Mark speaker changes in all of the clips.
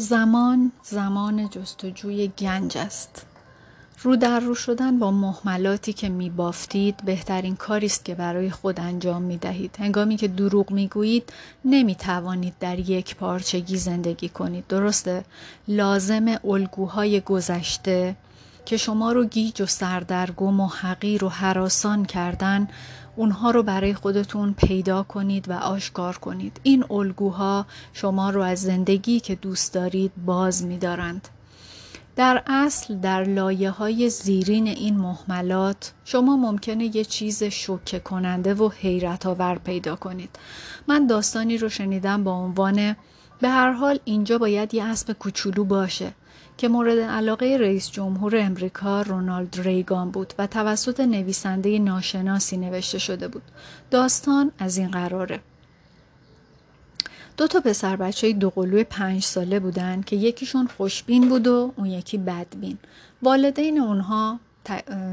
Speaker 1: زمان زمان جستجوی گنج است رو در رو شدن با محملاتی که می بافتید بهترین کاری است که برای خود انجام می دهید. هنگامی که دروغ می گویید نمی توانید در یک پارچگی زندگی کنید. درسته؟ لازم الگوهای گذشته که شما رو گیج و سردرگم و حقیر و حراسان کردن اونها رو برای خودتون پیدا کنید و آشکار کنید. این الگوها شما رو از زندگی که دوست دارید باز می‌دارند. در اصل در لایه های زیرین این محملات شما ممکنه یه چیز شوکه کننده و حیرت آور پیدا کنید. من داستانی رو شنیدم با عنوان به هر حال اینجا باید یه اسب کوچولو باشه که مورد علاقه رئیس جمهور امریکا رونالد ریگان بود و توسط نویسنده ناشناسی نوشته شده بود. داستان از این قراره. دو تا پسر بچه دوقلو پنج ساله بودن که یکیشون خوشبین بود و اون یکی بدبین. والدین اونها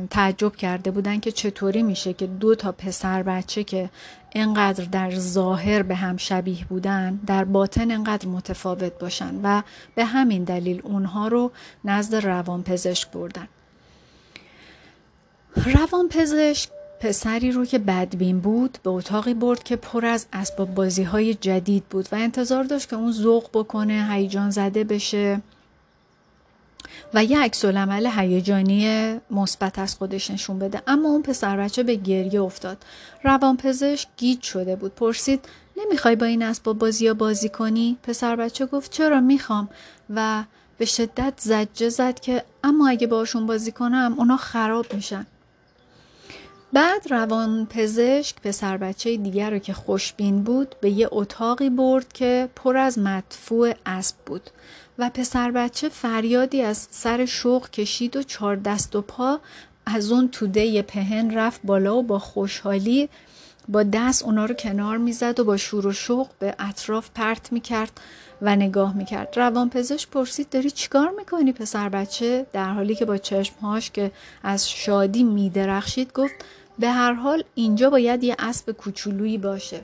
Speaker 1: تعجب کرده بودن که چطوری میشه که دو تا پسر بچه که انقدر در ظاهر به هم شبیه بودن در باطن انقدر متفاوت باشن و به همین دلیل اونها رو نزد روانپزشک بردن. روانپزشک پسری رو که بدبین بود به اتاقی برد که پر از اسباب بازی های جدید بود و انتظار داشت که اون ذوق بکنه هیجان زده بشه. و یه عکس العمل هیجانی مثبت از خودش نشون بده. اما اون پسر بچه به گریه افتاد. روانپزشک گیج شده بود. پرسید نمی‌خوای با این اسباب بازی ها بازی کنی؟ پسر بچه گفت چرا می‌خوام؟ و به شدت زجه زد که اما اگه باشون بازی کنم اونا خراب میشن. بعد روان پزشک پسر بچه دیگر رو که خوشبین بود به یه اتاقی برد که پر از مدفوع اسب بود. و پسر بچه فریادی از سر شوق کشید و چهار دست و پا از اون توده پهن رفت بالا و با خوشحالی با دست اونا رو کنار می‌زد و با شور و شوق به اطراف پرت می‌کرد و نگاه می‌کرد. روان پزشک پرسید داری چیکار می‌کنی پسر بچه؟ در حالی که با چشمهاش که از شادی میدرخشید گفت به هر حال اینجا باید یه اسب کوچولویی باشه.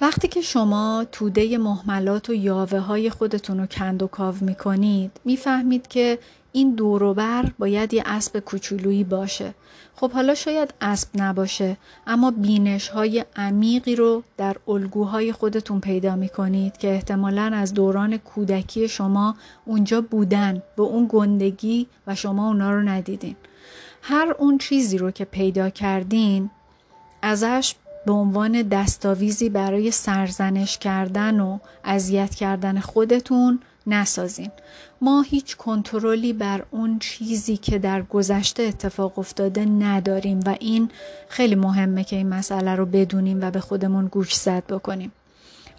Speaker 1: وقتی که شما توده محملات و یاوه های خودتون رو کند و کاو می‌کنید می‌فهمید که این دوروبر باید یه اسب کوچولویی باشه. خب حالا شاید اسب نباشه اما بینش های عمیقی رو در الگوهای خودتون پیدا می‌کنید که احتمالا از دوران کودکی شما اونجا بودن به اون گندگی و شما اونا رو ندیدین. هر اون چیزی رو که پیدا کردین ازش به عنوان دستاویزی برای سرزنش کردن و اذیت کردن خودتون نسازین. ما هیچ کنترلی بر اون چیزی که در گذشته اتفاق افتاده نداریم و این خیلی مهمه که این مسئله رو بدونیم و به خودمون گوش زد بکنیم.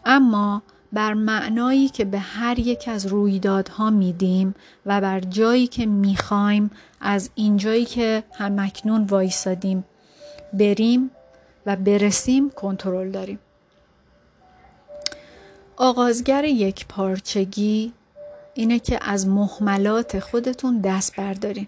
Speaker 1: اما بر معنایی که به هر یک از رویدادها میدیم و بر جایی که می‌خوایم از اینجایی که همکنون وایسادیم بریم و برسیم کنترل داریم. آغازگر یک پارچگی اینه که از محملات خودتون دست بردارین.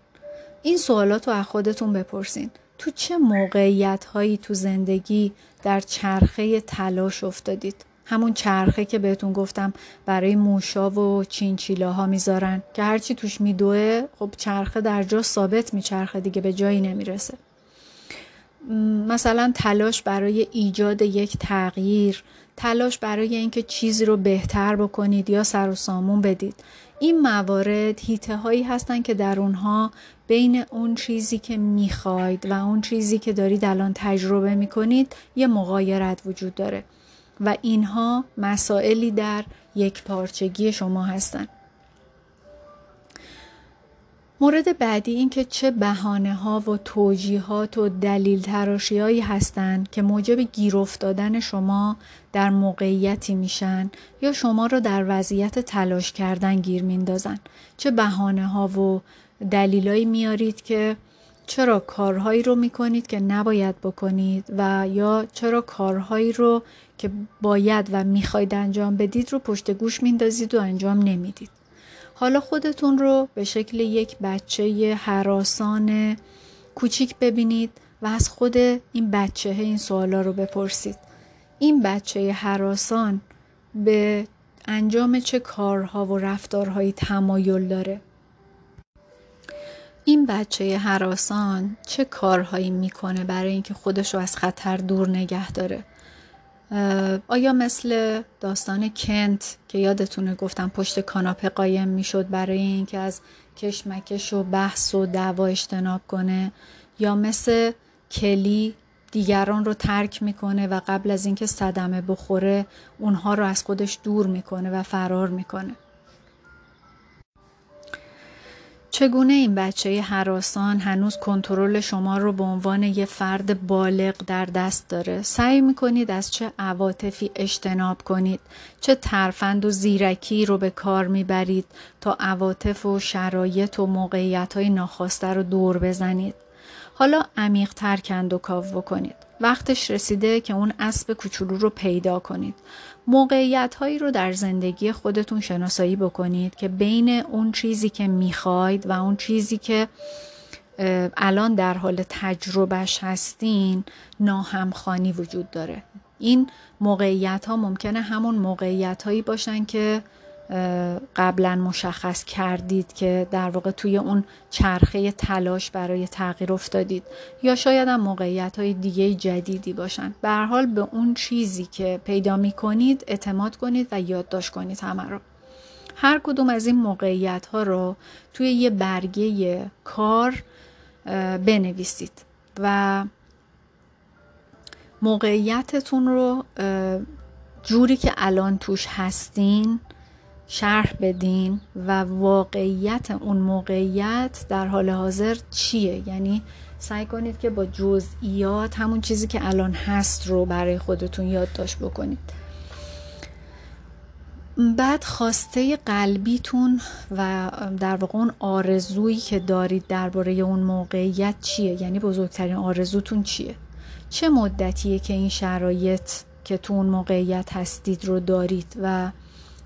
Speaker 1: این سوالات رو از خودتون بپرسین. تو چه موقعیت هایی تو زندگی در چرخه تلاش افتادید؟ همون چرخه که بهتون گفتم برای موشا و چینچیلاها می‌ذارن که هرچی توش میدوه خب چرخه در جا ثابت میچرخه دیگه به جایی نمی‌رسه. مثلا تلاش برای ایجاد یک تغییر تلاش برای اینکه چیزی رو بهتر بکنید یا سر و سامون بدید این موارد هیته هایی هستن که در اونها بین اون چیزی که می‌خواید و اون چیزی که دارید الان تجربه می‌کنید یه مقایرت وجود داره و اینها مسائلی در یک پارچگی شما هستند. مورد بعدی این که چه بهانه ها و توجیهات و دلیل تراشیهایی هستند که موجب گیر افتادن شما در موقعیتی میشن یا شما رو در وضعیت تلاش کردن گیر میندازن. چه بهانه ها و دلیلایی میارید که چرا کارهایی رو می‌کنید که نباید بکنید و یا چرا کارهایی رو که باید و می‌خواید انجام بدید رو پشت گوش میندازید و انجام نمی‌دید. حالا خودتون رو به شکل یک بچه حراسان کوچیک ببینید و از خود این بچه این سوالا رو بپرسید. این بچه حراسان به انجام چه کارها و رفتارهایی تمایل داره؟ این بچه حراسان چه کارهایی می‌کنه برای اینکه خودش رو از خطر دور نگه داره؟ آیا مثل داستان کنت که یادتونه گفتم پشت کاناپه قایم می‌شد برای اینکه از کشمکش و بحث و دعوا اجتناب کنه یا مثل کلی دیگران رو ترک می‌کنه و قبل از اینکه صدمه بخوره اونها رو از خودش دور می‌کنه و فرار می‌کنه؟ چگونه این بچه حراسان هنوز کنترل شما رو به عنوان یه فرد بالغ در دست داره؟ سعی می‌کنید از چه عواطفی اجتناب کنید؟ چه ترفند و زیرکی رو به کار می‌برید تا عواطف و شرایط و موقعیت های ناخواسته رو دور بزنید؟ حالا عمیق تر کند و کاو بکنید. وقتش رسیده که اون اسب کوچولو رو پیدا کنید. موقعیت هایی رو در زندگی خودتون شناسایی بکنید که بین اون چیزی که می‌خواید و اون چیزی که الان در حال تجربهش هستین ناهمخانی وجود داره. این موقعیت ها ممکنه همون موقعیت هایی باشن که قبلا مشخص کردید که در واقع توی اون چرخه تلاش برای تغییر افتادید. یا شاید هم موقعیت های دیگه جدیدی باشن. به حال به اون چیزی که پیدا می کنید اعتماد کنید و یادداشت کنید همه رو. هر کدوم از این موقعیت ها رو توی یه برگه کار بنویسید و موقعیتتون رو جوری که الان توش هستین شرح بدین و واقعیت اون موقعیت در حال حاضر چیه؟ یعنی سعی کنید که با جزئیات همون چیزی که الان هست رو برای خودتون یادداشت بکنید. بعد خواسته قلبیتون و در واقع اون آرزویی که دارید درباره اون موقعیت چیه؟ یعنی بزرگترین آرزوتون چیه؟ چه مدتیه که این شرایط که تو اون موقعیت هستید رو دارید و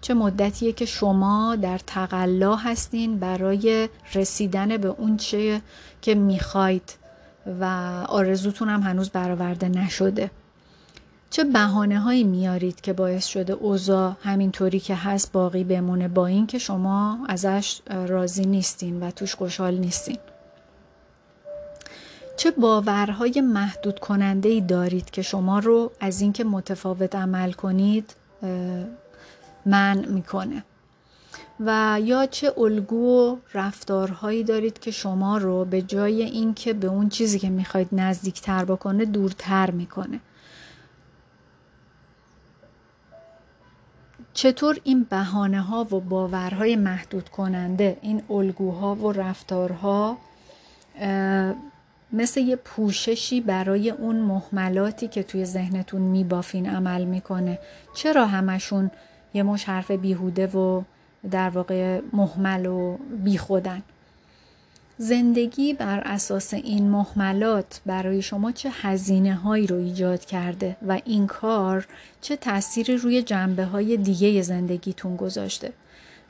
Speaker 1: چه مدتیه که شما در تقلا هستین برای رسیدن به اون چه که می‌خواید و آرزوتون هم هنوز برآورده نشده. چه بهانه هایی میارید که باعث شده اوضاع همینطوری که هست باقی بمونه با این که شما ازش راضی نیستین و توش خوشحال نیستین؟ چه باورهای محدود کننده ای دارید که شما رو از اینکه متفاوت عمل کنید من می‌کنه. و یا چه الگو و رفتارهایی دارید که شما رو به جای اینکه به اون چیزی که می‌خواید نزدیکتر بکنه دورتر می‌کنه. چطور این بهانه ها و باورهای محدود کننده این الگوها و رفتارها مثل یه پوششی برای اون محملاتی که توی ذهنتون میبافین عمل می‌کنه چرا همشون یه مش حرف بیهوده و در واقع محمل و بیخودن. زندگی بر اساس این محملات برای شما چه هزینه هایی رو ایجاد کرده و این کار چه تأثیری روی جنبه های دیگه زندگیتون گذاشته؟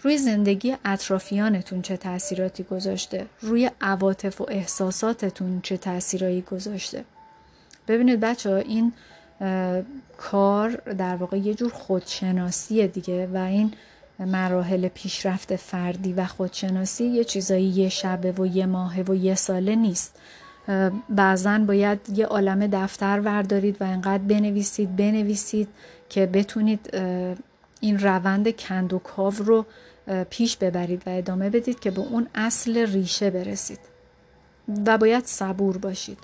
Speaker 1: روی زندگی اطرافیانتون چه تاثیراتی گذاشته؟ روی عواطف و احساساتتون چه تاثیرایی گذاشته؟ ببینید بچه ها این کار در واقع یه جور خودشناسیه دیگه و این مراحل پیشرفت فردی و خودشناسی یه چیزایی یه شبه و یه ماهه و یه ساله نیست. بعضا باید یه عالم دفتر وردارید و انقدر بنویسید بنویسید که بتونید این روند کندوکاو رو پیش ببرید و ادامه بدید که به اون اصل ریشه برسید. و باید صبور باشید.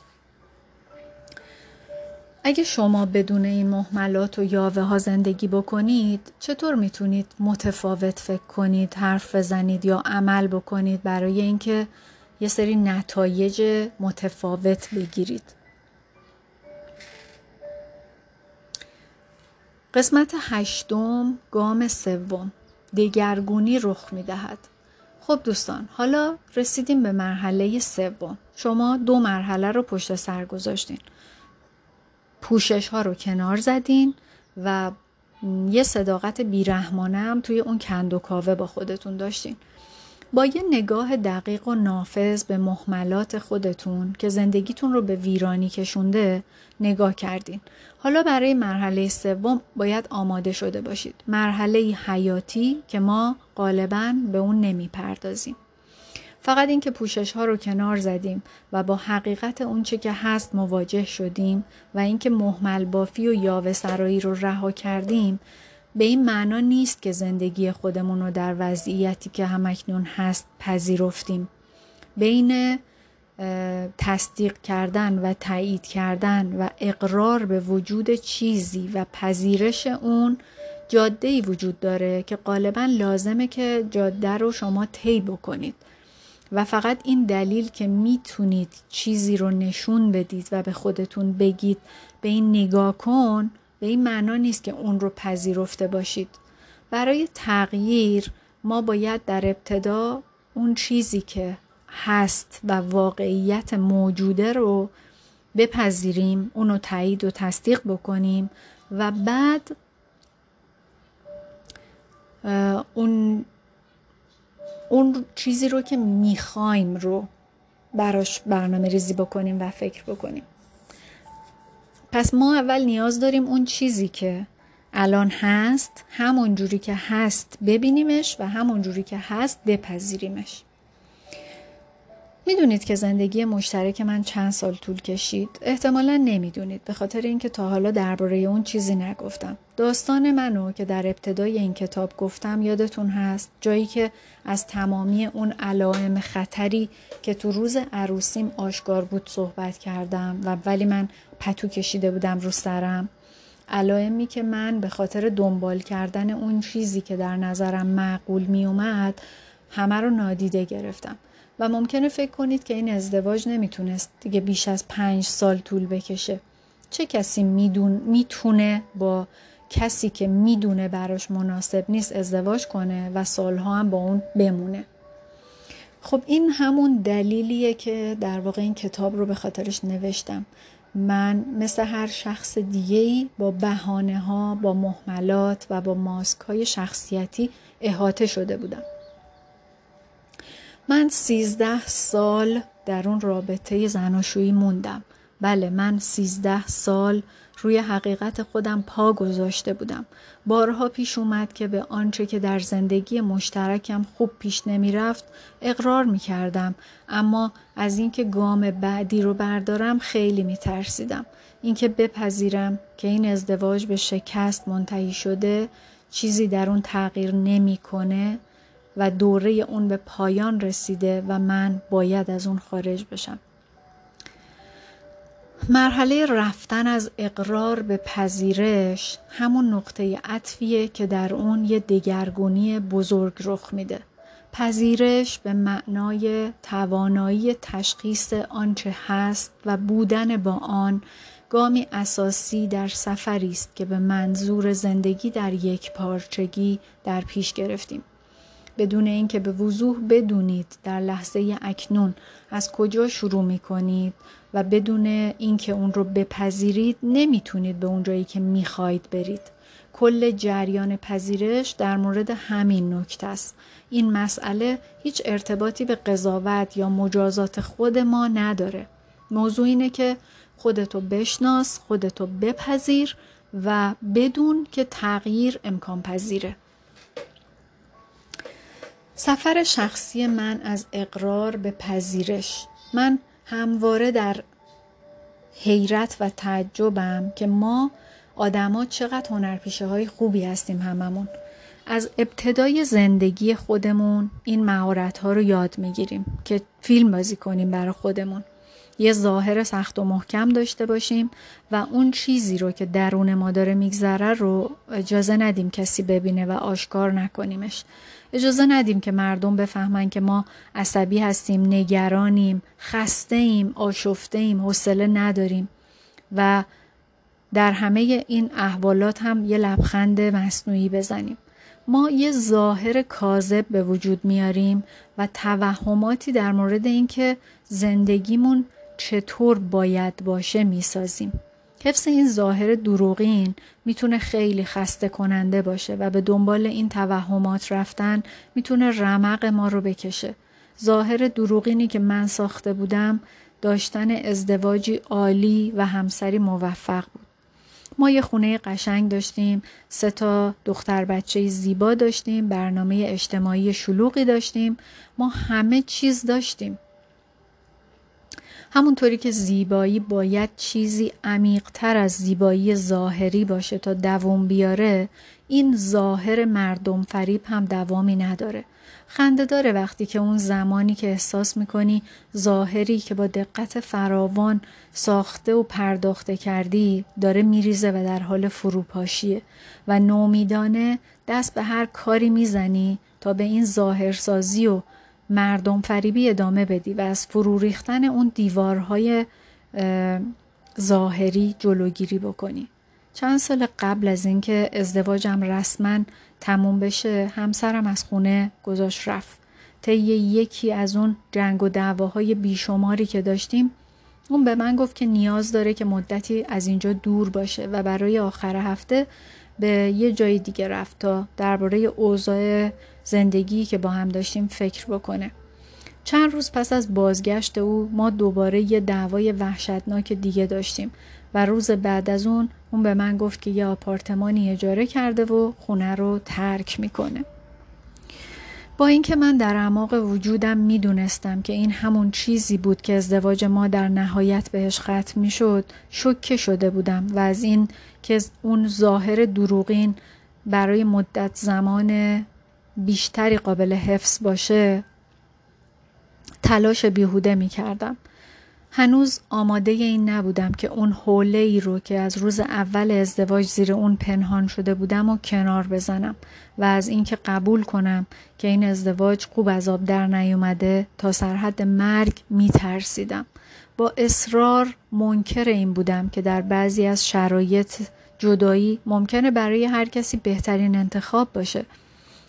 Speaker 1: اگه شما بدون این محملات و یاوه ها زندگی بکنید چطور می‌تونید متفاوت فکر کنید حرف بزنید یا عمل بکنید برای اینکه یه سری نتایج متفاوت بگیرید؟ قسمت هشتم گام سوم. دگرگونی رخ می‌دهد. خب دوستان حالا رسیدیم به مرحله سوم. شما دو مرحله رو پشت سر گذاشتین. پوشش ها رو کنار زدین و یه صداقت بیرحمانه هم توی اون کند و کاوه با خودتون داشتین با یه نگاه دقیق و نافذ به محملات خودتون که زندگیتون رو به ویرانی کشونده نگاه کردین. حالا برای مرحله سوم باید آماده شده باشید. مرحله حیاتی که ما غالبا به اون نمی‌پردازیم. فقط اینکه پوشش ها رو کنار زدیم و با حقیقت اونچه که هست مواجه شدیم و اینکه محمل بافی و یاوه سرایی رو رها کردیم به این معنا نیست که زندگی خودمون رو در وضعیتی که همکنون هست پذیرفتیم. بین تصدیق کردن و تایید کردن و اقرار به وجود چیزی و پذیرش اون جاده وجود داره که غالبا لازمه که جاده رو شما طی بکنید. و فقط این دلیل که می‌تونید چیزی رو نشون بدید و به خودتون بگید به این نگاه کن به این معنا نیست که اون رو پذیرفته باشید. برای تغییر ما باید در ابتدا اون چیزی که هست و واقعیت موجوده رو بپذیریم اونو تایید و تصدیق بکنیم و بعد اون اون چیزی رو که می‌خوایم رو براش برنامه ریزی بکنیم و فکر بکنیم. پس ما اول نیاز داریم اون چیزی که الان هست همون جوری که هست ببینیمش و همون جوری که هست بپذیریمش. می‌دونید که زندگی مشترک من چند سال طول کشید؟ احتمالا نمی‌دونید به خاطر اینکه تا حالا درباره اون چیزی نگفتم. داستان منو که در ابتدای این کتاب گفتم یادتون هست جایی که از تمامی اون علائم خطری که تو روز عروسیم آشکار بود صحبت کردم و ولی من پتو کشیده بودم رو سرم. علائمی که من به خاطر دنبال کردن اون چیزی که در نظرم معقول می اومد همه رو نادیده گرفتم. و ممکنه فکر کنید که این ازدواج نمی‌تونست دیگه بیش از پنج سال طول بکشه. چه کسی میدون می‌تونه با کسی که می‌دونه براش مناسب نیست ازدواج کنه و سالها هم با اون بمونه؟ خب این همون دلیلیه که در واقع این کتاب رو به خاطرش نوشتم. من مثل هر شخص دیگهی با بهانه ها با محملات و با ماسک های شخصیتی احاطه شده بودم. من سیزده سال در اون رابطه زناشویی موندم. بله من سیزده سال روی حقیقت خودم پا گذاشته بودم. بارها پیش اومد که به آنچه که در زندگی مشترکم خوب پیش نمی رفت اقرار می کردم اما از اینکه گام بعدی رو بردارم خیلی می ترسیدم اینکه بپذیرم که این ازدواج به شکست منتهی شده چیزی در اون تغییر نمی‌کنه و دوره اون به پایان رسیده و من باید از اون خارج بشم مرحله رفتن از اقرار به پذیرش همون نقطه عطفیه که در اون یه دگرگونی بزرگ رخ میده. پذیرش به معنای توانایی تشخیص آنچه هست و بودن با آن گامی اساسی در سفری است که به منظور زندگی در یک پارچگی در پیش گرفتیم. بدون اینکه به وضوح بدونید در لحظه اکنون از کجا شروع می کنید و بدون اینکه اون رو بپذیرید نمی‌تونید به اون جایی که می‌خواهید برید. کل جریان پذیرش در مورد همین نکته است. این مسئله هیچ ارتباطی به قضاوت یا مجازات خود ما نداره. موضوع اینه که خودتو بشناس، خودتو بپذیر و بدون که تغییر امکان پذیره. سفر شخصی من از اقرار به پذیرش. من همواره در حیرت و تعجبم که ما آدما چقدر هنرپیشه های خوبی هستیم هممون. از ابتدای زندگی خودمون این مهارت ها رو یاد می‌گیریم که فیلم بازی کنیم برای خودمون. یه ظاهر سخت و محکم داشته باشیم و اون چیزی رو که درون ما داره میگذره رو اجازه ندیم کسی ببینه و آشکار نکنیمش. اجازه ندیم که مردم بفهمن که ما عصبی هستیم نگرانیم خسته ایم آشفته ایم حوصله نداریم. و در همه این احوالات هم یه لبخند مصنوعی بزنیم. ما یه ظاهر کاذب به وجود میاریم و توهماتی در مورد اینکه زندگیمون چطور باید باشه می‌سازیم. حفظ این ظاهر دروغین می‌تونه خیلی خسته کننده باشه و به دنبال این توهمات رفتن می‌تونه رمق ما رو بکشه. ظاهر دروغینی که من ساخته بودم داشتن ازدواجی عالی و همسری موفق بود. ما یه خونه قشنگ داشتیم، سه تا دختر بچه زیبا داشتیم، برنامه اجتماعی شلوغی داشتیم، ما همه چیز داشتیم. همونطوری که زیبایی باید چیزی عمیقتر از زیبایی ظاهری باشه تا دوام بیاره این ظاهر مردم فریب هم دوامی نداره. خنده داره وقتی که اون زمانی که احساس می‌کنی ظاهری که با دقت فراوان ساخته و پرداخته کردی داره میریزه و در حال فروپاشیه و نومیدانه دست به هر کاری می‌زنی تا به این ظاهرسازی و مردم فریبی ادامه بدی و از فرو ریختن اون دیوارهای ظاهری جلوگیری بکنی. چند سال قبل از اینکه ازدواجم رسما تموم بشه همسرم از خونه گذاشت رفت. طی یکی از اون جنگ و دعواهای بیشماری که داشتیم اون به من گفت که نیاز داره که مدتی از اینجا دور باشه و برای آخر هفته به یه جای دیگه رفت تا درباره اوضاع زندگی که با هم داشتیم فکر بکنه. چند روز پس از بازگشت او ما دوباره یه دعوای وحشتناک دیگه داشتیم و روز بعد از اون اون به من گفت که یه آپارتمانی اجاره کرده و خونه رو ترک می‌کنه. با اینکه من در اعماق وجودم می‌دونستم که این همون چیزی بود که ازدواج ما در نهایت بهش ختم می‌شد شکه شده بودم و از این که اون ظاهر دروغین برای مدت زمان بیشتری قابل حفظ باشه تلاش بیهوده می کردم. هنوز آماده این نبودم که اون حوله ای رو که از روز اول ازدواج زیر اون پنهان شده بودم و کنار بزنم و از اینکه قبول کنم که این ازدواج خوب از آب در نیومده تا سرحد مرگ می ترسیدم. با اصرار منکر این بودم که در بعضی از شرایط جدایی ممکنه برای هر کسی بهترین انتخاب باشه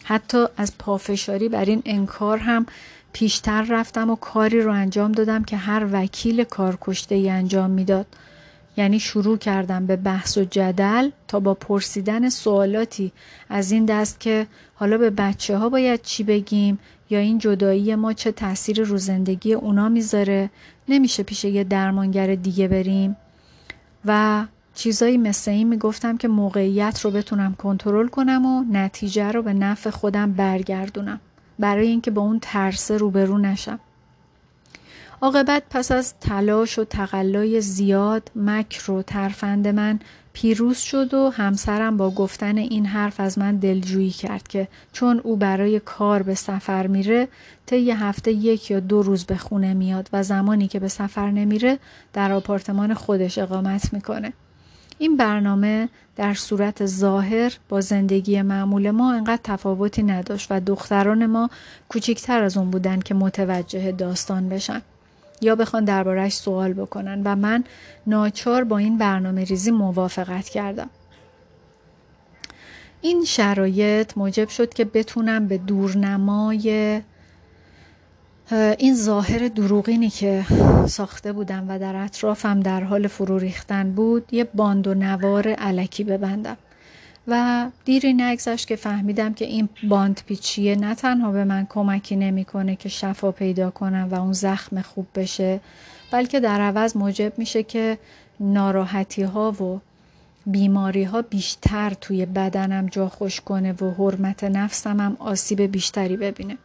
Speaker 1: حتی از پافشاری بر این انکار هم پیشتر رفتم و کاری رو انجام دادم که هر وکیل کارکشته ای انجام می‌داد. یعنی شروع کردم به بحث و جدل تا با پرسیدن سوالاتی از این دست که حالا به بچه ها باید چی بگیم یا این جدایی ما چه تاثیر رو زندگی اونا می‌ذاره. نمیشه پیش یه درمانگر دیگه بریم. و چیزایی مثل این می‌گفتم که موقعیت رو بتونم کنترل کنم و نتیجه رو به نفع خودم برگردونم. برای اینکه با اون ترسه روبرو نشم. عاقبت پس از تلاش و تقلای زیاد مکر و ترفند من پیروز شد و همسرم با گفتن این حرف از من دلجویی کرد که چون او برای کار به سفر میره طی هفته یک یا دو روز به خونه میاد و زمانی که به سفر نمیره در آپارتمان خودش اقامت می‌کنه. این برنامه در صورت ظاهر با زندگی معمول ما انقدر تفاوتی نداشت و دختران ما کوچکتر از اون بودن که متوجه داستان بشن یا بخوان دربارهش سوال بکنن و من ناچار با این برنامه ریزی موافقت کردم. این شرایط موجب شد که بتونم به دورنمای این ظاهر دروغینی که ساخته بودم و در اطرافم در حال فرو ریختن بود یه باند و نوار علکی ببندم. و دیری نگذشت که فهمیدم که این باند پیچیه نه تنها به من کمکی نمی‌کنه که شفا پیدا کنم و اون زخم خوب بشه بلکه در عوض موجب میشه که ناراحتی ها و بیماری ها بیشتر توی بدنم جا خوش کنه و حرمت نفسم هم آسیب بیشتری ببینه.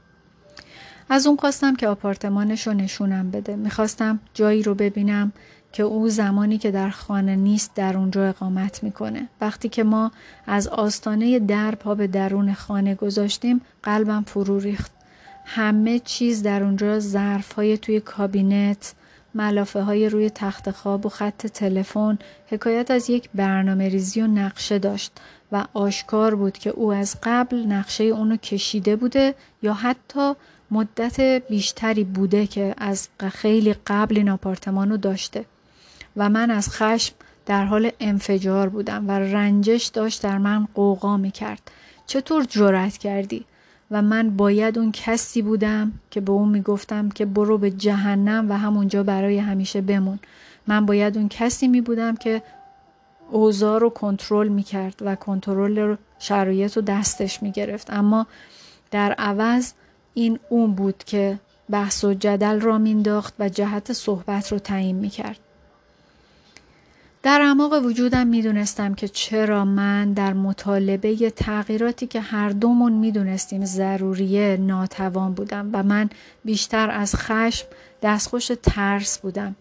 Speaker 1: از اون خواستم که آپارتمانش رو نشونم بده. می‌خواستم جایی رو ببینم که او زمانی که در خانه نیست در اونجا اقامت می‌کنه. وقتی که ما از آستانه در پا به درون خانه گذاشتیم قلبم فرو ریخت. همه چیز در اونجا ظرف های توی کابینت، ملافه های روی تخت خواب و خط تلفن حکایت از یک برنامه ریزی و نقشه داشت و آشکار بود که او از قبل نقشه اونو کشیده بوده یا حتی مدت بیشتری بوده که از خیلی قبل این آپارتمان رو داشته و من از خشم در حال انفجار بودم و رنجش داشت در من قوقا می کرد. چطور جرأت کردی؟ و من باید اون کسی بودم که به اون می‌گفتم که برو به جهنم و همونجا برای همیشه بمون. من باید اون کسی می بودم که اوضاع رو کنترل می‌کرد و کنترل شرایط رو دستش می‌گرفت اما در عوض این اون بود که بحث و جدل را مینداخت و جهت صحبت رو تعیین می‌کرد. در اعماق وجودم می‌دونستم که چرا من در مطالبه تغییراتی که هر دومون می‌دونستیم ضروریه ناتوان بودم و من بیشتر از خشم دستخوش ترس بودم.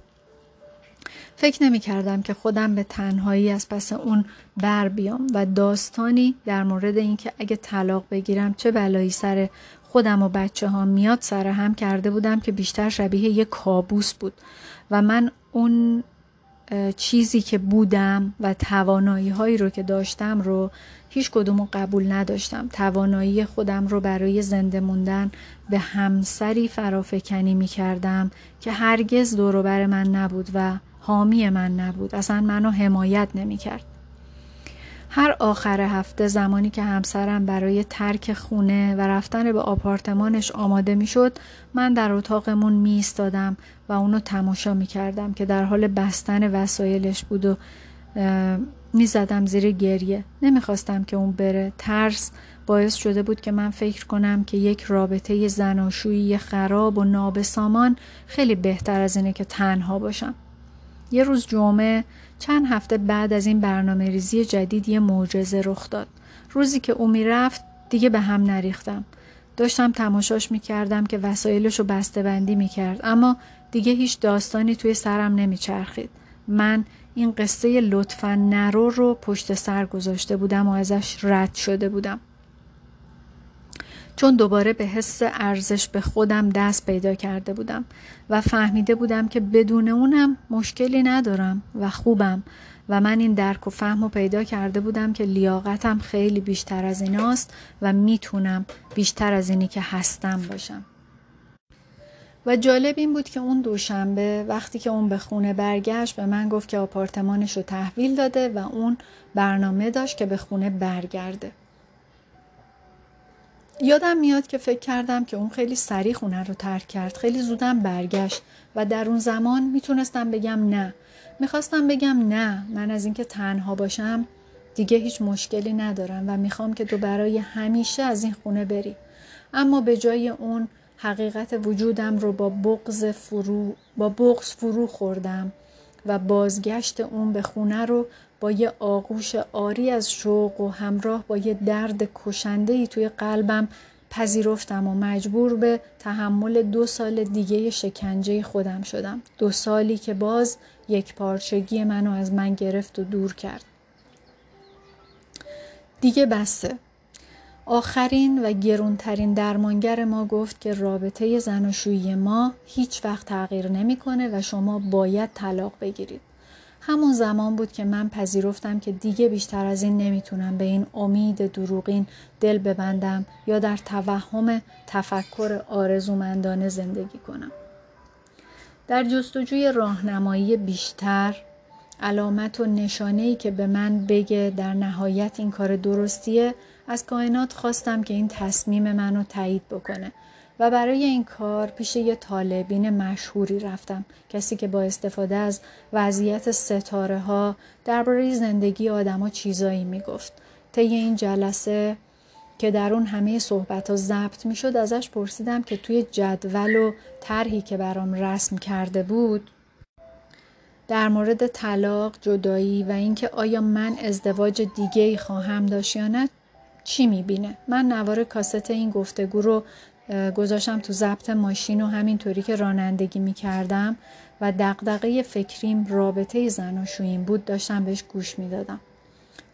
Speaker 1: فکر نمی کردم که خودم به تنهایی از پس اون بر بیام و داستانی در مورد اینکه اگه طلاق بگیرم چه بلایی سر خودم و بچه ها میاد سر هم کرده بودم که بیشتر شبیه یک کابوس بود. و من اون چیزی که بودم و توانایی هایی رو که داشتم رو هیچ کدوم قبول نداشتم. توانایی خودم رو برای زنده موندن به همسری فرافکنی می کردم که هرگز دوروبر من نبود و حامی من نبود. اصلا منو حمایت نمی کرد هر آخر هفته زمانی که همسرم برای ترک خونه و رفتن به آپارتمانش آماده می شد من در اتاقمون می ایستادم و اونو تماشا می کردم که در حال بستن وسایلش بود و می زدم زیر گریه. نمی‌خواستم که اون بره. ترس باعث شده بود که من فکر کنم که یک رابطه زناشویی خراب و نابسامان خیلی بهتر از اینه که تنها باشم. یه روز جمعه چند هفته بعد از این برنامه ریزی جدید یه معجزه رخ داد. روزی که او می‌رفت دیگه به هم نریختم. داشتم تماشاش می‌کردم که وسایلش رو بسته بندی می‌کرد اما دیگه هیچ داستانی توی سرم نمیچرخید. من این قصه لطفا نرو رو پشت سر گذاشته بودم و ازش رد شده بودم. چون دوباره به حس ارزش به خودم دست پیدا کرده بودم و فهمیده بودم که بدون اونم مشکلی ندارم و خوبم و من این درک و فهم و پیدا کرده بودم که لیاقتم خیلی بیشتر از ایناست و می‌تونم بیشتر از اینی که هستم باشم. و جالب این بود که اون دوشنبه وقتی که اون به خونه برگشت به من گفت که آپارتمانش رو تحویل داده و اون برنامه داشت که به خونه برگرده. یادم میاد که فکر کردم که اون خیلی سریع خونه رو ترک کرد. خیلی زودم برگشت و در اون زمان می‌تونستم بگم نه. می‌خواستم بگم نه. من از اینکه تنها باشم دیگه هیچ مشکلی ندارم و می‌خوام که تو برای همیشه از این خونه بری. اما به جای اون حقیقت وجودم رو با بغز فرو با بغز فرو خوردم و بازگشت اون به خونه رو با یه آغوش آری از شوق و همراه با یه درد کشنده ای توی قلبم پذیرفتم و مجبور به تحمل دو سال دیگه شکنجه خودم شدم. دو سالی که باز یک پارچگی منو از من گرفت و دور کرد. دیگه بسته. آخرین و گرونترین درمانگر ما گفت که رابطه زناشویی ما هیچ وقت تغییر نمی‌کنه و شما باید طلاق بگیرید. همون زمان بود که من پذیرفتم که دیگه بیشتر از این نمی‌تونم به این امید دروغین دل ببندم یا در توهم تفکر آرزومندانه زندگی کنم. در جستجوی راهنمایی بیشتر علامت و نشانه که به من بگه در نهایت این کار درستیه از کائنات خواستم که این تصمیم منو تایید بکنه و برای این کار پیش یه طالبین مشهوری رفتم کسی که با استفاده از وضعیت ستاره ها درباره زندگی آدما چیزایی می‌گفت طی این جلسه که در اون همه صحبت ها ضبط می شد ازش پرسیدم که توی جدول و طرحی که برام رسم کرده بود در مورد طلاق، جدایی و اینکه آیا من ازدواج دیگه ای خواهم داشت یا نه چی می‌بینه؟ من نوار کاست این گفتگو رو گذاشتم تو ضبط ماشین و همینطوری که رانندگی می‌کردم و دقدقه فکریم رابطه زناشوییم بود داشتم بهش گوش می‌دادم.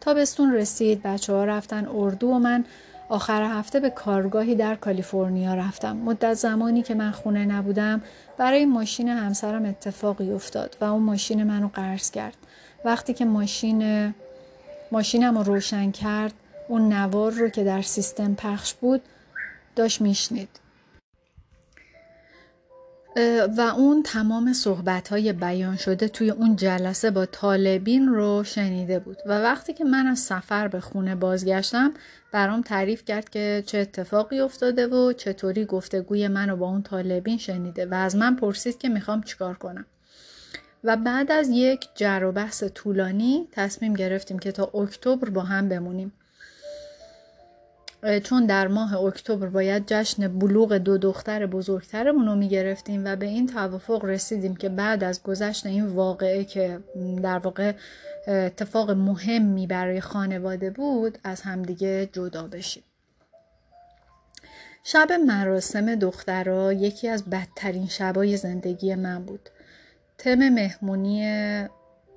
Speaker 1: تابستون رسید بچه ها رفتن اردو و من آخر هفته به کارگاهی در کالیفرنیا رفتم. مدت زمانی که من خونه نبودم برای ماشین همسرم اتفاقی افتاد و اون ماشین منو قرض کرد. وقتی که ماشین ماشینم رو روشن کرد اون نوار رو که در سیستم پخش بود داشت میشنید. و اون تمام صحبت های بیان شده توی اون جلسه با طالبین رو شنیده بود. و وقتی که من از سفر به خونه بازگشتم برام تعریف کرد که چه اتفاقی افتاده و چطوری گفتگوی منو با اون طالبین شنیده و از من پرسید که می‌خوام چیکار کنم. و بعد از یک جر و بحث طولانی تصمیم گرفتیم که تا اکتبر با هم بمونیم. چون در ماه اکتبر باید جشن بلوغ دو دختر بزرگترمون رو می‌گرفتیم و به این توافق رسیدیم که بعد از گذشت این واقعه که در واقع اتفاق مهمی برای خانواده بود از همدیگه جدا بشیم. شب مراسم دخترها یکی از بدترین شبای زندگی من بود. تم مهمونی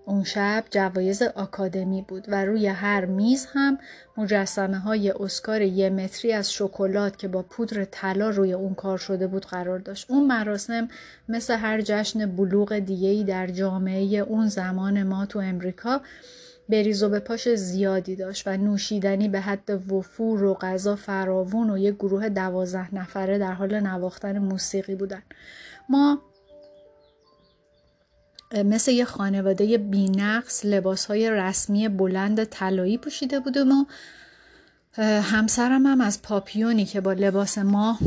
Speaker 1: اون شب جوایز آکادمی بود و روی هر میز هم مجسمه های اسکار یه متری از شکلات که با پودر طلا روی اون کار شده بود قرار داشت. اون مراسم مثل هر جشن بلوغ دیگهی در جامعه اون زمان ما تو امریکا بریز و به پاش زیادی داشت و نوشیدنی به حد وفور و غذا فراوون و یک گروه دوازده نفره در حال نواختن موسیقی بودن. ما مثل یه خانواده بینقص لباس های رسمی بلند طلایی پوشیده بودم و همسرم هم از پاپیونی که با لباس ما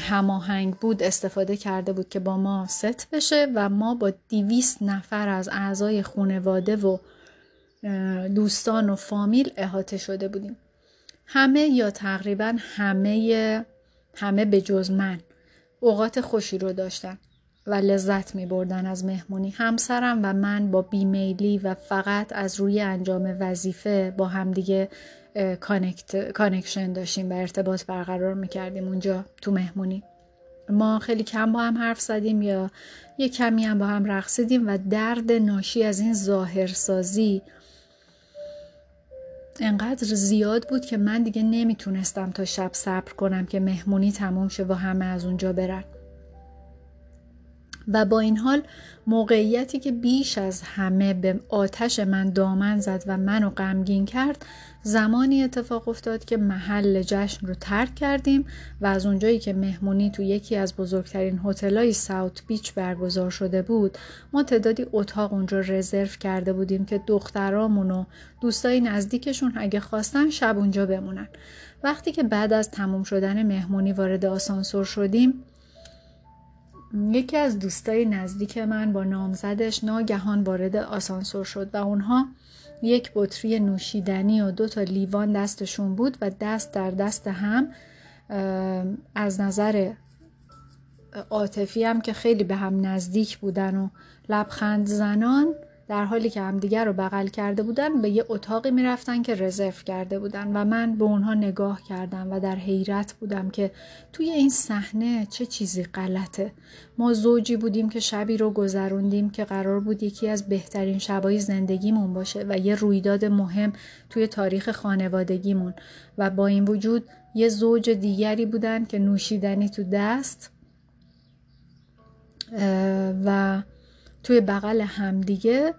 Speaker 1: هماهنگ بود استفاده کرده بود که با ما ست بشه و ما با دیویست نفر از اعضای خانواده و دوستان و فامیل احاطه شده بودیم. همه یا تقریبا همه همه به جز من اوقات خوشی رو داشتن. و لذت می بردن از مهمونی. همسرم و من با بیمیلی و فقط از روی انجام وظیفه با همدیگه connect، connection داشتیم و ارتباط برقرار می کردیم اونجا تو مهمونی. ما خیلی کم با هم حرف زدیم یا یه کمی هم با هم رقصیدیم و درد ناشی از این ظاهرسازی انقدر زیاد بود که من دیگه نمی‌تونستم تا شب صبر کنم که مهمونی تموم شه و همه از اونجا برن. و با این حال موقعیتی که بیش از همه به آتش من دامن زد و منو غمگین کرد زمانی اتفاق افتاد که محل جشن رو ترک کردیم و از اونجایی که مهمونی تو یکی از بزرگترین هتل‌های ساوت بیچ برگزار شده بود ما تعدادی اتاق اونجا رزرو کرده بودیم که دخترامون و دوستای نزدیکشون اگه خواستن شب اونجا بمونن. وقتی که بعد از تموم شدن مهمونی وارد آسانسور شدیم یکی از دوستای نزدیک من با نامزدش ناگهان وارد آسانسور شد و اونها یک بطری نوشیدنی و دو تا لیوان دستشون بود و دست در دست هم از نظر عاطفی هم که خیلی به هم نزدیک بودن و لبخند زنان در حالی که همدیگر رو بغل کرده بودن به یه اتاقی می‌رفتن که رزرو کرده بودن و من به اونها نگاه کردم و در حیرت بودم که توی این صحنه چه چیزی غلطه. ما زوجی بودیم که شبی رو گذروندیم که قرار بود یکی از بهترین شبای زندگیمون باشه و یه رویداد مهم توی تاریخ خانوادگیمون. و با این وجود یه زوج دیگری بودن که نوشیدنی تو دست و توی بغل همدیگه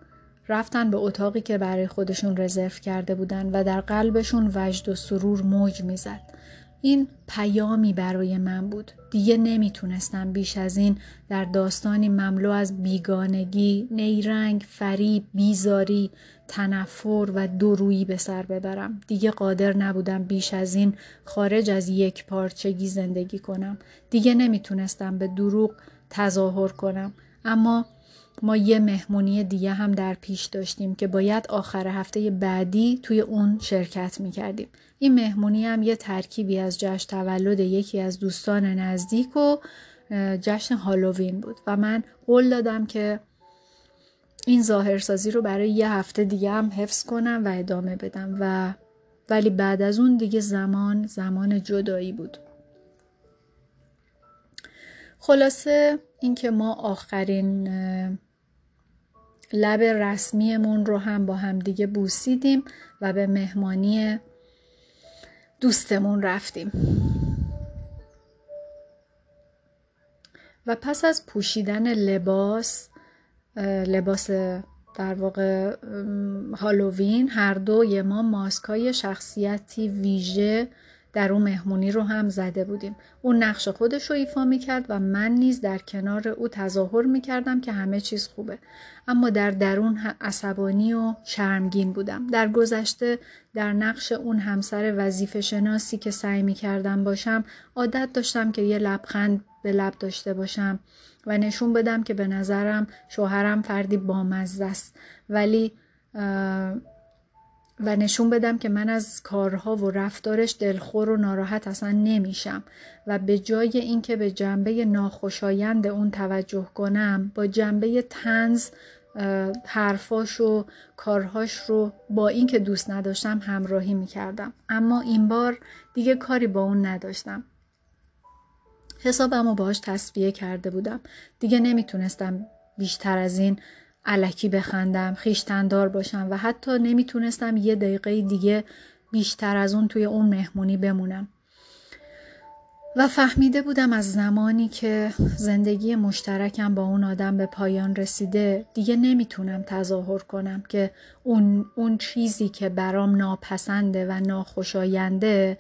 Speaker 1: رفتن به اتاقی که برای خودشون رزرو کرده بودن و در قلبشون وجد و سرور موج می‌زد. این پیامی برای من بود. دیگه نمی‌تونستم بیش از این در داستانی مملو از بیگانگی، نیرنگ، فریب، بیزاری، تنفر و درویی به سر ببرم. دیگه قادر نبودم بیش از این خارج از یک پارچگی زندگی کنم. دیگه نمی‌تونستم به دروغ تظاهر کنم. اما ما یه مهمونی دیگه هم در پیش داشتیم که باید آخر هفته بعدی توی اون شرکت می کردیم. این مهمونی هم یه ترکیبی از جشن تولد یکی از دوستان نزدیک و جشن هالووین بود و من قول دادم که این ظاهرسازی رو برای یه هفته دیگه هم حفظ کنم و ادامه بدم و ولی بعد از اون دیگه زمان زمان جدایی بود. خلاصه اینکه ما آخرین لب رسمیمون رو هم با هم دیگه بوسیدیم و به مهمانی دوستمون رفتیم. و پس از پوشیدن لباس لباس در واقع هالووین هر دوی ما ماسکای شخصیتی ویژه در اون مهمونی رو هم زده بودیم. اون نقش خودش رو ایفا می‌کرد و من نیز در کنار او تظاهر می‌کردم که همه چیز خوبه. اما در درون عصبانی و شرمگین بودم. در گذشته در نقش اون همسر وظیفه شناسی که سعی می‌کردم باشم عادت داشتم که یه لبخند به لب داشته باشم و نشون بدم که به نظرم شوهرم فردی بامزه است. ولی و نشون بدم که من از کارها و رفتارش دلخور و ناراحت اصلا نمیشم و به جای اینکه به جنبه ناخوشایند اون توجه کنم با جنبه تنز حرفاش و کارهاش رو با اینکه دوست نداشتم همراهی می‌کردم. اما این بار دیگه کاری با اون نداشتم. حسابم رو باهاش تصفیه کرده بودم. دیگه نمی‌تونستم بیشتر از این علکی بخندم خیشتندار باشم و حتی نمی‌تونستم یه دقیقه دیگه بیشتر از اون توی اون مهمونی بمونم. و فهمیده بودم از زمانی که زندگی مشترکم با اون آدم به پایان رسیده دیگه نمی‌تونم تظاهر کنم که اون, اون چیزی که برام ناپسنده و ناخوشاینده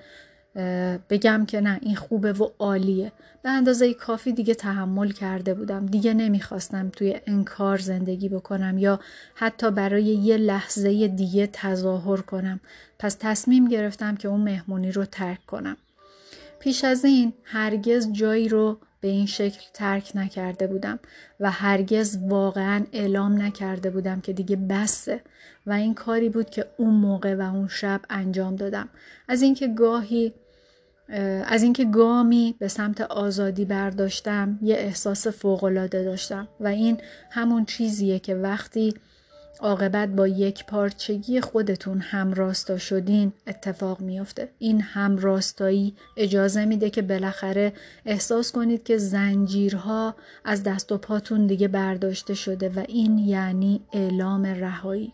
Speaker 1: بگم که نه این خوبه و عالیه. به اندازه کافی دیگه تحمل کرده بودم. دیگه نمی‌خواستم توی انکار زندگی بکنم یا حتی برای یه لحظه دیگه تظاهر کنم. پس تصمیم گرفتم که اون مهمونی رو ترک کنم. پیش از این هرگز جایی رو به این شکل ترک نکرده بودم و هرگز واقعا اعلام نکرده بودم که دیگه بسه. و این کاری بود که اون موقع و اون شب انجام دادم. از اینکه گاهی از اینکه گامی به سمت آزادی برداشتم یه احساس فوقالعاده داشتم و این همون چیزیه که وقتی عاقبت با یک پارچگی خودتون همراستا شدین اتفاق میافته. این همراستایی اجازه میده که بالاخره احساس کنید که زنجیرها از دست و پاتون دیگه برداشته شده و این یعنی اعلام رهایی.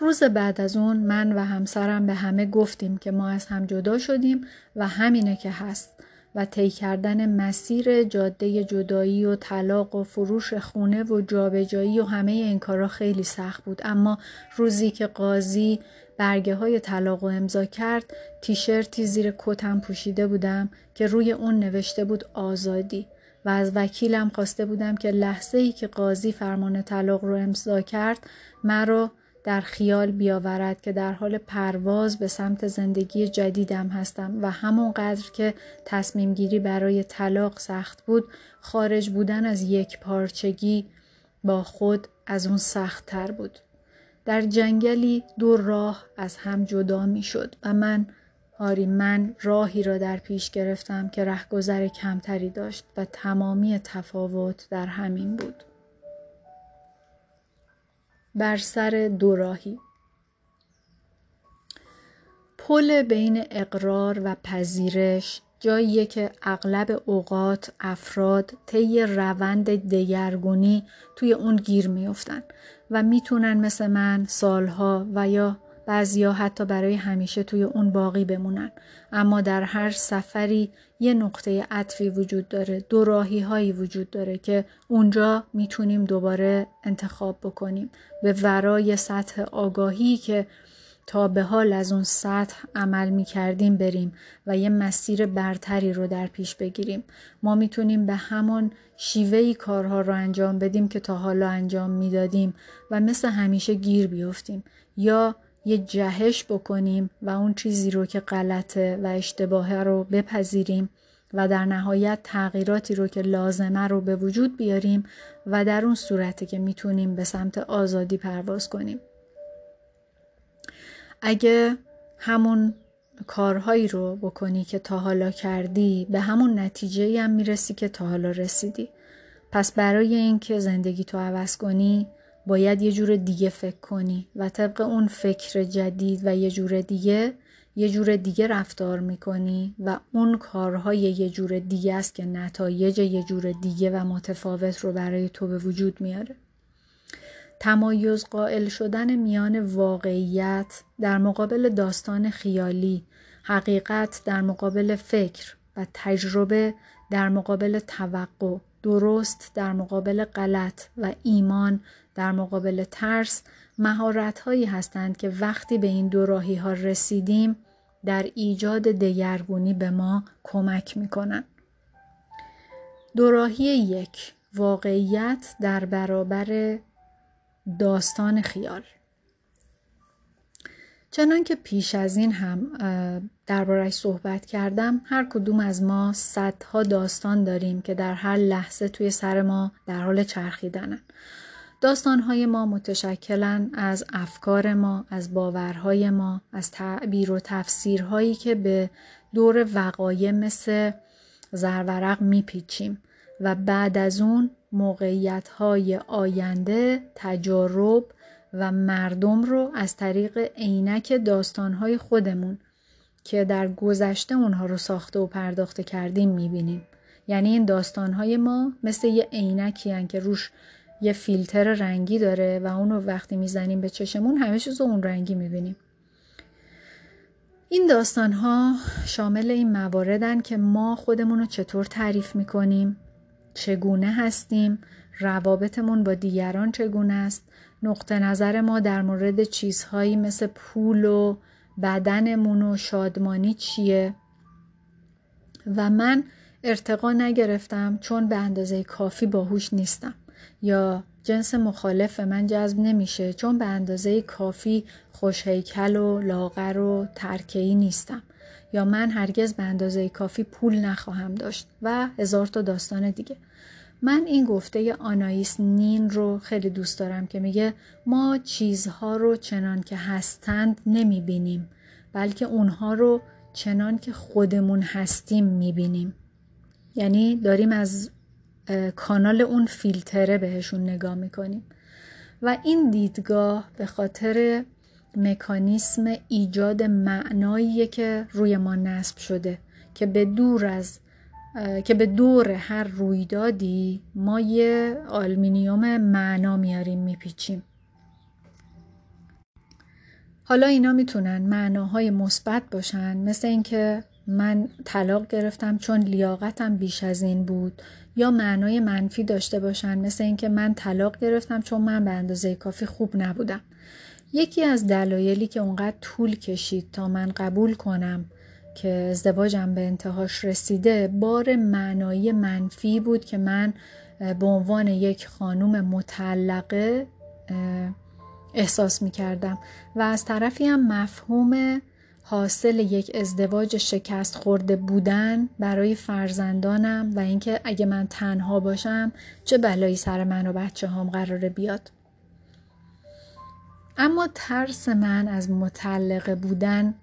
Speaker 1: روز بعد از اون من و همسرم به همه گفتیم که ما از هم جدا شدیم و همینه که هست و طی کردن مسیر جاده جدایی و طلاق و فروش خونه و جابجایی و همه این کارا خیلی سخت بود. اما روزی که قاضی برگه های طلاق و امضا کرد تیشرتی زیر کتم پوشیده بودم که روی اون نوشته بود آزادی و از وکیلم خواسته بودم که لحظه ای که قاضی فرمان طلاق رو امضا کرد مرا در خیال بیاورد که در حال پرواز به سمت زندگی جدیدم هستم و همونقدر که تصمیم گیری برای طلاق سخت بود خارج بودن از یک پارچگی با خود از اون سخت تر بود. در جنگلی دو راه از هم جدا می شد و من آری من راهی را در پیش گرفتم که رهگذر کمتری داشت و تمامی تفاوت در همین بود. بر سر دوراهی پل بین اقرار و پذیرش جاییه که اغلب اوقات افراد طی روند دگرگونی توی اون گیر میفتن و می‌تونن مثل من سالها و یا بعضیا حتی برای همیشه توی اون باقی بمونن. اما در هر سفری یه نقطه عطفی وجود داره دو راهی هایی وجود داره که اونجا می‌تونیم دوباره انتخاب بکنیم. به ورای سطح آگاهی که تا به حال از اون سطح عمل می کردیم بریم و یه مسیر برتری رو در پیش بگیریم. ما می‌تونیم به همون شیوهی کارها رو انجام بدیم که تا حالا انجام می‌دادیم و مثل همیشه گیر بیفتیم. یا یه جهش بکنیم و اون چیزی رو که غلطه و اشتباهه رو بپذیریم و در نهایت تغییراتی رو که لازمه رو به وجود بیاریم و در اون صورتی که می‌تونیم به سمت آزادی پرواز کنیم. اگه همون کارهایی رو بکنی که تا حالا کردی به همون نتیجه هم می‌رسی که تا حالا رسیدی. پس برای اینکه زندگی تو عوض کنی باید یه جور دیگه فکر کنی و طبق اون فکر جدید و یه جور دیگه یه جور دیگه رفتار می‌کنی و اون کارهای یه جور دیگه است که نتایج یه جور دیگه و متفاوت رو برای تو به وجود میاره. تمایز قائل شدن میان واقعیت در مقابل داستان خیالی، حقیقت در مقابل فکر و تجربه در مقابل توقع، درست در مقابل غلط و ایمان در مقابل ترس مهارت هایی هستند که وقتی به این دو راهی ها رسیدیم در ایجاد دگرگونی به ما کمک می کنند. دوراهی یک واقعیت در برابر داستان خیال چنان که پیش از این هم دربارش صحبت کردم هر کدوم از ما صدها داستان داریم که در هر لحظه توی سر ما در حال چرخیدنن داستانهای ما متشکلن از افکار ما، از باورهای ما، از تعبیر و تفسیرهایی که به دور وقایع مثل زرورق میپیچیم و بعد از اون موقعیتهای آینده، تجارب و مردم رو از طریق عینک داستانهای خودمون که در گذشته اونها رو ساخته و پرداخته کردیم می‌بینیم. یعنی این داستانهای ما مثل یه عینکی که روش یه فیلتر رنگی داره و اونو وقتی می‌زنیم به چشمون همه چیز اون رنگی می‌بینیم. این داستان ها شامل این مواردن که ما خودمون رو چطور تعریف می‌کنیم چگونه هستیم روابطمون با دیگران چگونه است نقطه نظر ما در مورد چیزهایی مثل پول و بدنمون و شادمانی چیه؟ و من ارتقا نگرفتم چون به اندازه کافی باهوش نیستم. یا جنس مخالف من جذب نمیشه چون به اندازه کافی خوشهیکل و لاغر و ترکهی نیستم. یا من هرگز به اندازه کافی پول نخواهم داشت و هزار تا داستان دیگه. من این گفته آنایس نین رو خیلی دوست دارم که میگه ما چیزها رو چنان که هستند نمی‌بینیم بلکه اونها رو چنان که خودمون هستیم می‌بینیم. یعنی داریم از کانال اون فیلتره بهشون نگاه می‌کنیم. و این دیدگاه به خاطر مکانیسم ایجاد معنایی که روی ما نصب شده که به دور از که به دور هر رویدادی ما یه آلمینیوم معنا میاریم میپیچیم. حالا اینا می‌تونن معناهای مثبت باشن مثل اینکه من طلاق گرفتم چون لیاقتم بیش از این بود. یا معنای منفی داشته باشن مثل اینکه من طلاق گرفتم چون من به اندازه کافی خوب نبودم. یکی از دلایلی که اونقدر طول کشید تا من قبول کنم که ازدواجم به انتهاش رسیده بار معنایی منفی بود که من به عنوان یک خانوم مطلقه احساس می کردم و از طرفی هم مفهوم حاصل یک ازدواج شکست خورده بودن برای فرزندانم و اینکه اگه من تنها باشم چه بلایی سر من و بچه هام قراره بیاد. اما ترس من از مطلقه بودن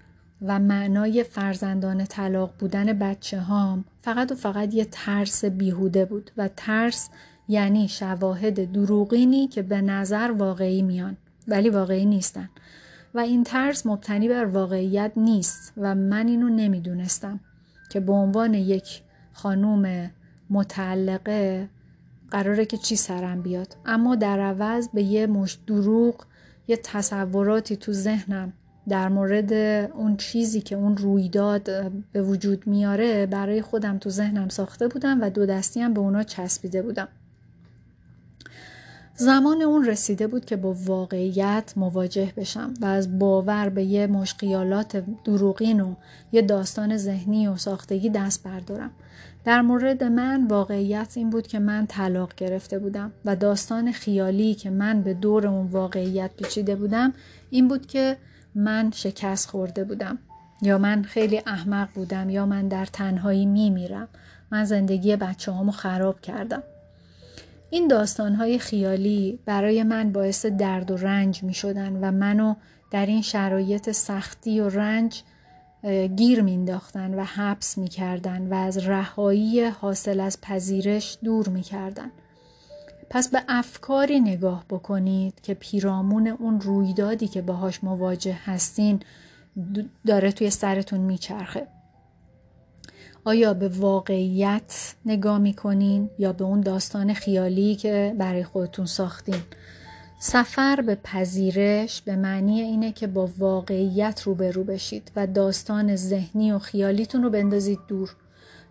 Speaker 1: و معنای فرزندان طلاق بودن بچه هام فقط و فقط یه ترس بیهوده بود و ترس یعنی شواهد دروغینی که به نظر واقعی میان ولی واقعی نیستن. و این ترس مبتنی بر واقعیت نیست و من اینو نمی‌دونستم که به عنوان یک خانوم متعلقه قراره که چی سرم بیاد. اما در عوض به یه مش دروغ یه تصوراتی تو ذهنم در مورد اون چیزی که اون رویداد به وجود میاره برای خودم تو ذهنم ساخته بودم و دو دستی هم به اونا چسبیده بودم. زمان اون رسیده بود که با واقعیت مواجه بشم و از باور به یه مشقیالات دروغین و یه داستان ذهنی و ساختگی دست بردارم. در مورد من واقعیت این بود که من طلاق گرفته بودم و داستان خیالی که من به دور اون واقعیت پیچیده بودم این بود که من شکست خورده بودم. یا من خیلی احمق بودم یا من در تنهایی میمیرم. من زندگی بچه هامو خراب کردم. این داستانهای خیالی برای من باعث درد و رنج می شدن و منو در این شرایط سختی و رنج گیر مینداختن و حبس می‌کردن و از رهایی حاصل از پذیرش دور می‌کردن. پس به افکاری نگاه بکنید که پیرامون اون رویدادی که باهاش مواجه هستین داره توی سرتون میچرخه. آیا به واقعیت نگاه می‌کنین یا به اون داستان خیالی که برای خودتون ساختین؟ سفر به پذیرش به معنی اینه که با واقعیت روبرو بشید و داستان ذهنی و خیالیتون رو بندازید دور.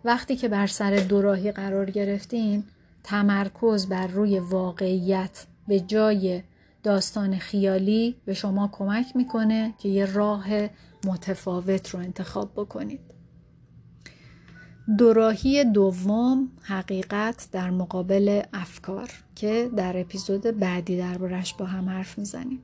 Speaker 1: وقتی که بر سر دوراهی قرار گرفتین تمرکز بر روی واقعیت به جای داستان خیالی به شما کمک می‌کنه که یه راه متفاوت رو انتخاب بکنید. دوراهی دوم حقیقت در مقابل افکار که در اپیزود بعدی دربارش با هم حرف می‌زنیم.